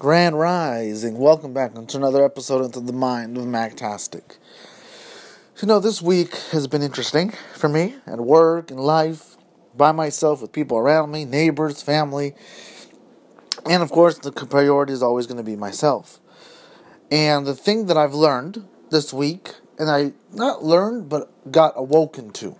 Grand Rising. Welcome back to another episode into the mind of Mactastic. You know, this week has been interesting for me at work and life, by myself, with people around me, neighbors, family, and of course, the priority is always going to be myself. And the thing that I've learned this week, and I not learned, but got awoken to,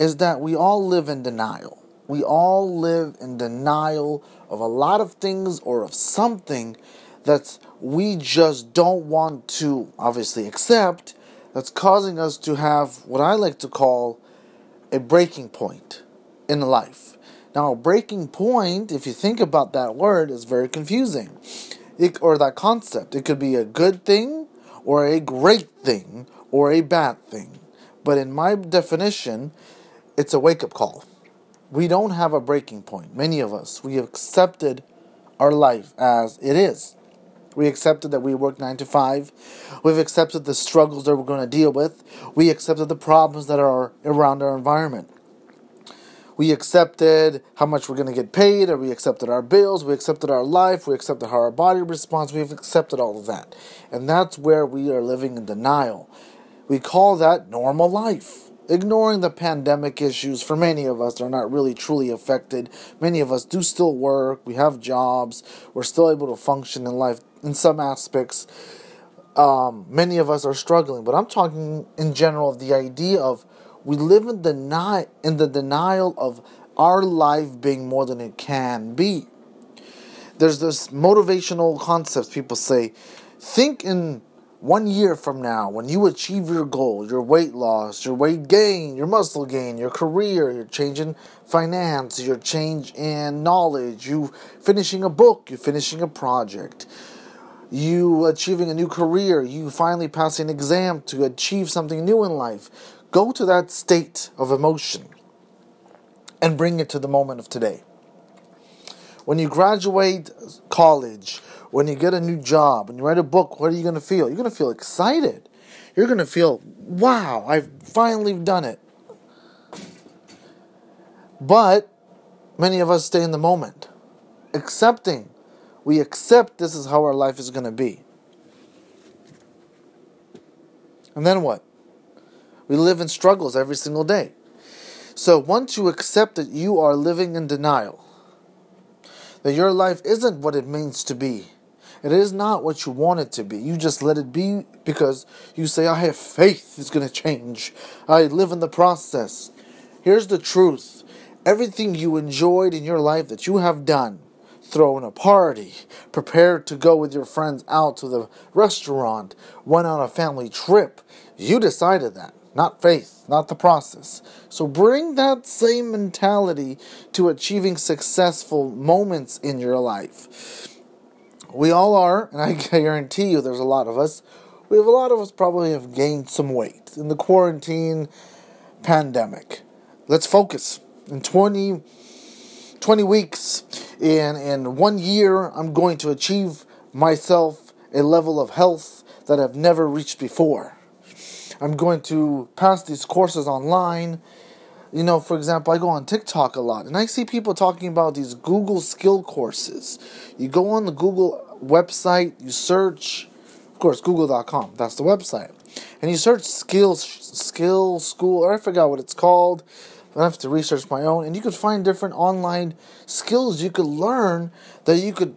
is that we all live in denial. We all live in denial of a lot of things or of something that we just don't want to obviously accept that's causing us to have what I like to call a breaking point in life. Now, a breaking point, if you think about that word, is very confusing. It, or that concept. It could be a good thing or a great thing or a bad thing. But in my definition, it's a wake up call we don't have a breaking point. Many of us, we have accepted our life as it is. We accepted that we work nine to five. We've accepted the struggles that we're going to deal with. We accepted the problems that are around our environment. We accepted how much we're going to get paid, or we accepted our bills, we accepted our life, we accepted how our body responds, we've accepted all of that. And that's where we are living in denial. We call that normal life ignoring the pandemic issues for many of us are not really truly affected. Many of us do still work. We have jobs. We're still able to function in life in some aspects. Um, many of us are struggling but i'm talking in general of the idea of we live in deny in the denial of our life being more than it can be. There's this motivational concepts people say think in one year from now, when you achieve your goal, your weight loss, your weight gain, your muscle gain, your career, your change in finance, your change in knowledge, you finishing a book, you finishing a project, you achieving a new career, you finally passing an exam to achieve something new in life, go to that state of emotion and bring it to the moment of today. When you graduate college, when you get a new job, when you write a book, what are you going to feel? You're going to feel excited. You're going to feel, wow, I've finally done it. But many of us stay in the moment, accepting. We accept this is how our life is going to be. And then what? We live in struggles every single day. So once you accept that you are living in denial, that your life isn't what it means to be, it is not what you want it to be. You just let it be because you say, I have faith it's going to change. I live in the process. Here's the truth everything you enjoyed in your life that you have done, throwing a party, prepared to go with your friends out to the restaurant, went on a family trip, you decided that, not faith, not the process. So bring that same mentality to achieving successful moments in your life we all are, and I guarantee you there's a lot of us. We have a lot of us probably have gained some weight in the quarantine pandemic. Let's focus. In 20, 20 weeks, in, in one year, I'm going to achieve myself a level of health that I've never reached before. I'm going to pass these courses online you know, for example, I go on TikTok a lot and I see people talking about these Google skill courses. You go on the Google website, you search, of course, google.com, that's the website. And you search skills, skill school, or I forgot what it's called. I have to research my own, and you could find different online skills you could learn that you could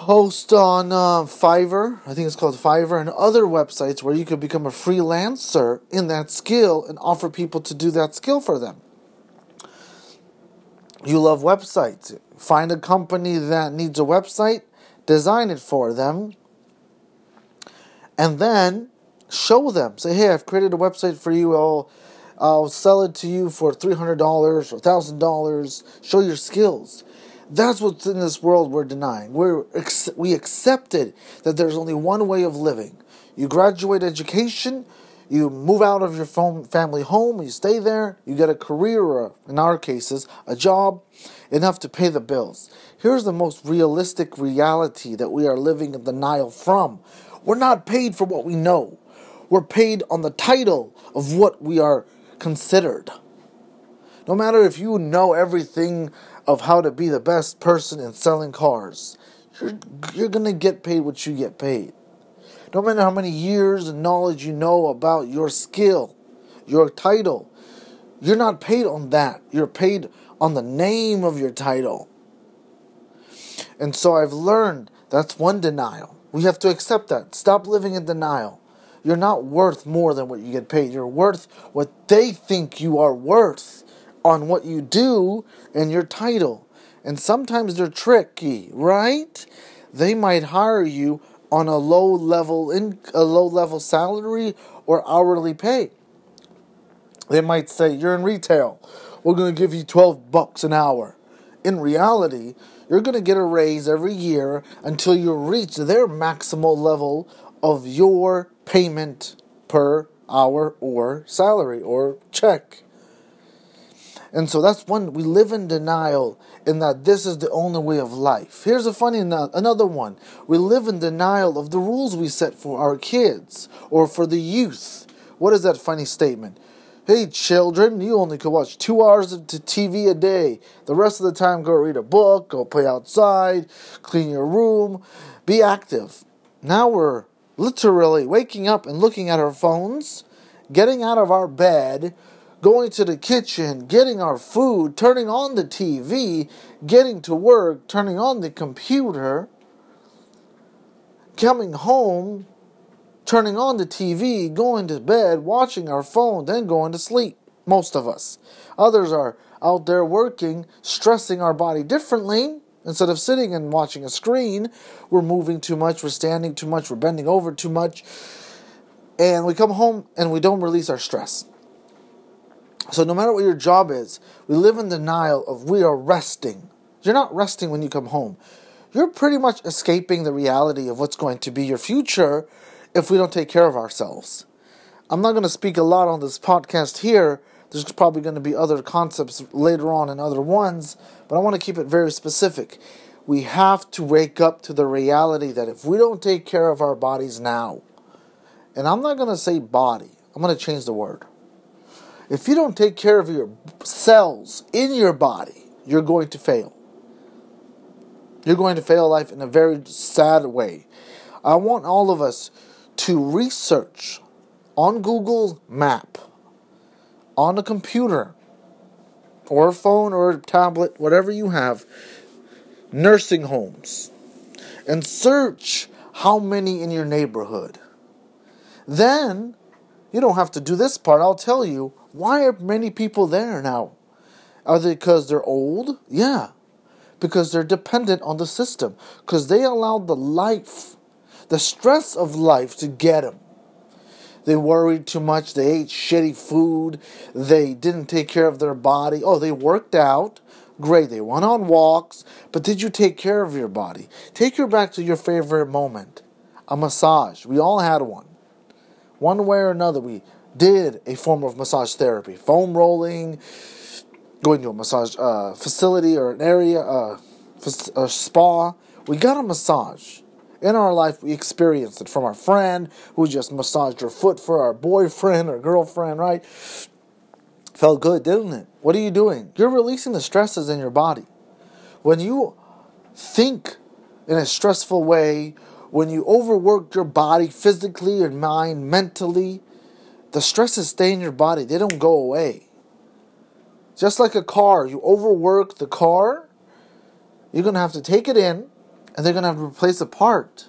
post on uh, Fiverr, I think it's called Fiverr, and other websites where you could become a freelancer in that skill and offer people to do that skill for them. You love websites. Find a company that needs a website, design it for them, and then show them. Say, hey, I've created a website for you. I'll, I'll sell it to you for $300 or $1,000. Show your skills that's what's in this world we're denying. We're we accepted that there's only one way of living. You graduate education, you move out of your family home, you stay there, you get a career, or in our cases, a job, enough to pay the bills. Here's the most realistic reality that we are living in denial from. We're not paid for what we know. We're paid on the title of what we are considered. No matter if you know everything of how to be the best person in selling cars. You're, you're going to get paid what you get paid. No matter how many years and knowledge you know about your skill, your title, you're not paid on that. You're paid on the name of your title. And so I've learned that's one denial. We have to accept that. Stop living in denial. You're not worth more than what you get paid. You're worth what they think you are worth on what you do and your title. And sometimes they're tricky, right? They might hire you on a low level in a low level salary or hourly pay. They might say you're in retail. We're going to give you 12 bucks an hour. In reality, you're going to get a raise every year until you reach their maximal level of your payment per hour or salary or check. And so that's one we live in denial in that this is the only way of life. Here's a funny another one. We live in denial of the rules we set for our kids or for the youth. What is that funny statement? Hey children, you only could watch two hours of TV a day. The rest of the time, go read a book, go play outside, clean your room, be active. Now we're literally waking up and looking at our phones, getting out of our bed, going to the kitchen, getting our food, turning on the TV, getting to work, turning on the computer, coming home, turning on the TV, going to bed, watching our phone, then going to sleep. Most of us. Others are out there working, stressing our body differently. Instead of sitting and watching a screen, we're moving too much, we're standing too much, we're bending over too much, and we come home and we don't release our stress. So no matter what your job is, we live in denial of we are resting. You're not resting when you come home. You're pretty much escaping the reality of what's going to be your future if we don't take care of ourselves. I'm not going to speak a lot on this podcast here. There's probably going to be other concepts later on and other ones, but I want to keep it very specific. We have to wake up to the reality that if we don't take care of our bodies now, and I'm not going to say body, I'm going to change the word. If you don't take care of your cells in your body, you're going to fail. You're going to fail life in a very sad way. I want all of us to research on Google Map, on a computer, or a phone or a tablet, whatever you have, nursing homes, and search how many in your neighborhood. Then you don't have to do this part. I'll tell you why are many people there now? Are they because they're old? Yeah. Because they're dependent on the system. Because they allowed the life, the stress of life to get them. They worried too much. They ate shitty food. They didn't take care of their body. Oh, they worked out. Great. They went on walks. But did you take care of your body? Take her back to your favorite moment a massage. We all had one. One way or another, we did a form of massage therapy, foam rolling, going to a massage uh, facility or an area, uh, a spa. We got a massage. In our life, we experienced it from our friend who just massaged her foot for our boyfriend or girlfriend, right? Felt good, didn't it? What are you doing? You're releasing the stresses in your body. When you think in a stressful way, when you overwork your body physically and mind, mentally, the stresses stay in your body, they don't go away. Just like a car, you overwork the car, you're going to have to take it in and they're going to have to replace a part.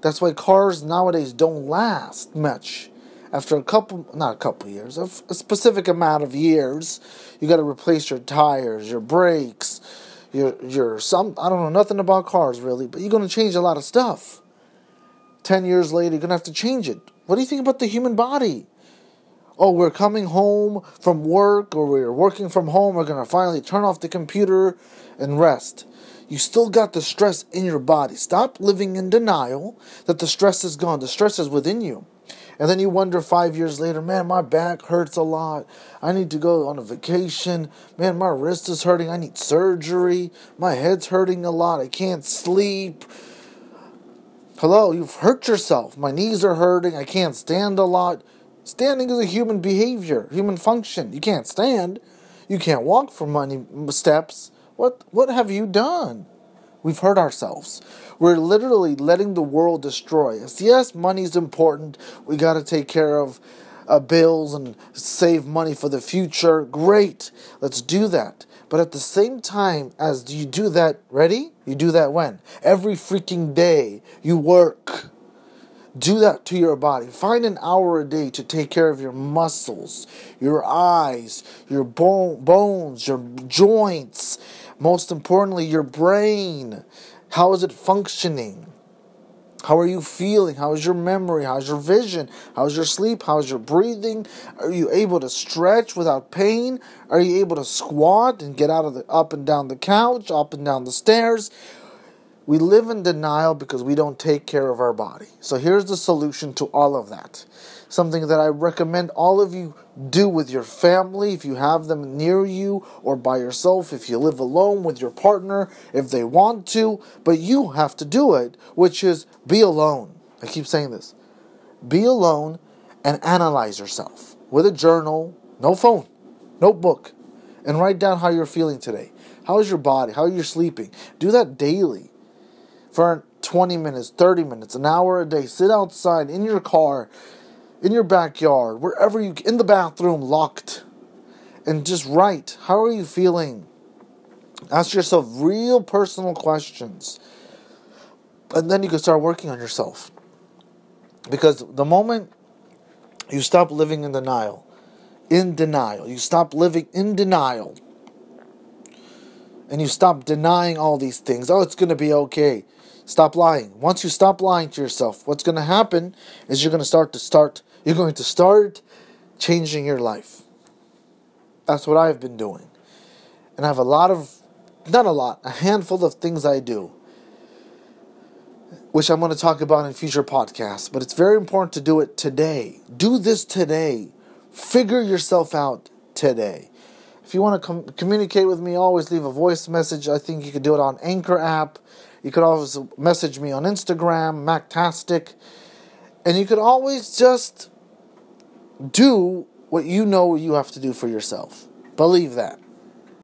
That's why cars nowadays don't last much. After a couple, not a couple years, a, a specific amount of years, you got to replace your tires, your brakes, your your some. I don't know nothing about cars really, but you're to change a lot of stuff. Ten years later, you're to have to change it. What do you think about the human body? Oh, we're coming home from work or we're working from home. We're going to finally turn off the computer and rest. You still got the stress in your body. Stop living in denial that the stress is gone. The stress is within you. And then you wonder five years later, man, my back hurts a lot. I need to go on a vacation. Man, my wrist is hurting. I need surgery. My head's hurting a lot. I can't sleep. Hello, you've hurt yourself. My knees are hurting. I can't stand a lot. Standing is a human behavior, human function. You can't stand. You can't walk for many steps. What what have you done? We've hurt ourselves. We're literally letting the world destroy us. Yes, money's important. We got to take care of uh, bills and save money for the future. Great. Let's do that. But at the same time as you do that, ready? You do that when? Every freaking day you work. Do that to your body. Find an hour a day to take care of your muscles, your eyes, your bone, bones, your joints. Most importantly, your brain. How is it functioning? How are you feeling? How is your memory? How's your vision? How's your sleep? How's your breathing? Are you able to stretch without pain? Are you able to squat and get out of the up and down the couch, up and down the stairs? We live in denial because we don't take care of our body. So here's the solution to all of that. Something that I recommend all of you do with your family if you have them near you or by yourself, if you live alone with your partner, if they want to, but you have to do it, which is be alone. I keep saying this. Be alone and analyze yourself with a journal, no phone, notebook, and write down how you're feeling today. How is your body? How are you sleeping? Do that daily for 20 minutes, 30 minutes, an hour a day. Sit outside in your car, in your backyard, wherever you in the bathroom, locked, and just write. How are you feeling? Ask yourself real personal questions. And then you can start working on yourself. Because the moment you stop living in denial, in denial, you stop living in denial, and you stop denying all these things. Oh, it's going to be okay. Stop lying. Once you stop lying to yourself, what's going to happen is you're going to start to start you're going to start changing your life. That's what I've been doing. And I have a lot of not a lot, a handful of things I do which I'm going to talk about in future podcasts, but it's very important to do it today. Do this today. Figure yourself out today. If you want to com- communicate with me, always leave a voice message. I think you could do it on Anchor app. You could always message me on Instagram, Mactastic. And you could always just do what you know you have to do for yourself. Believe that.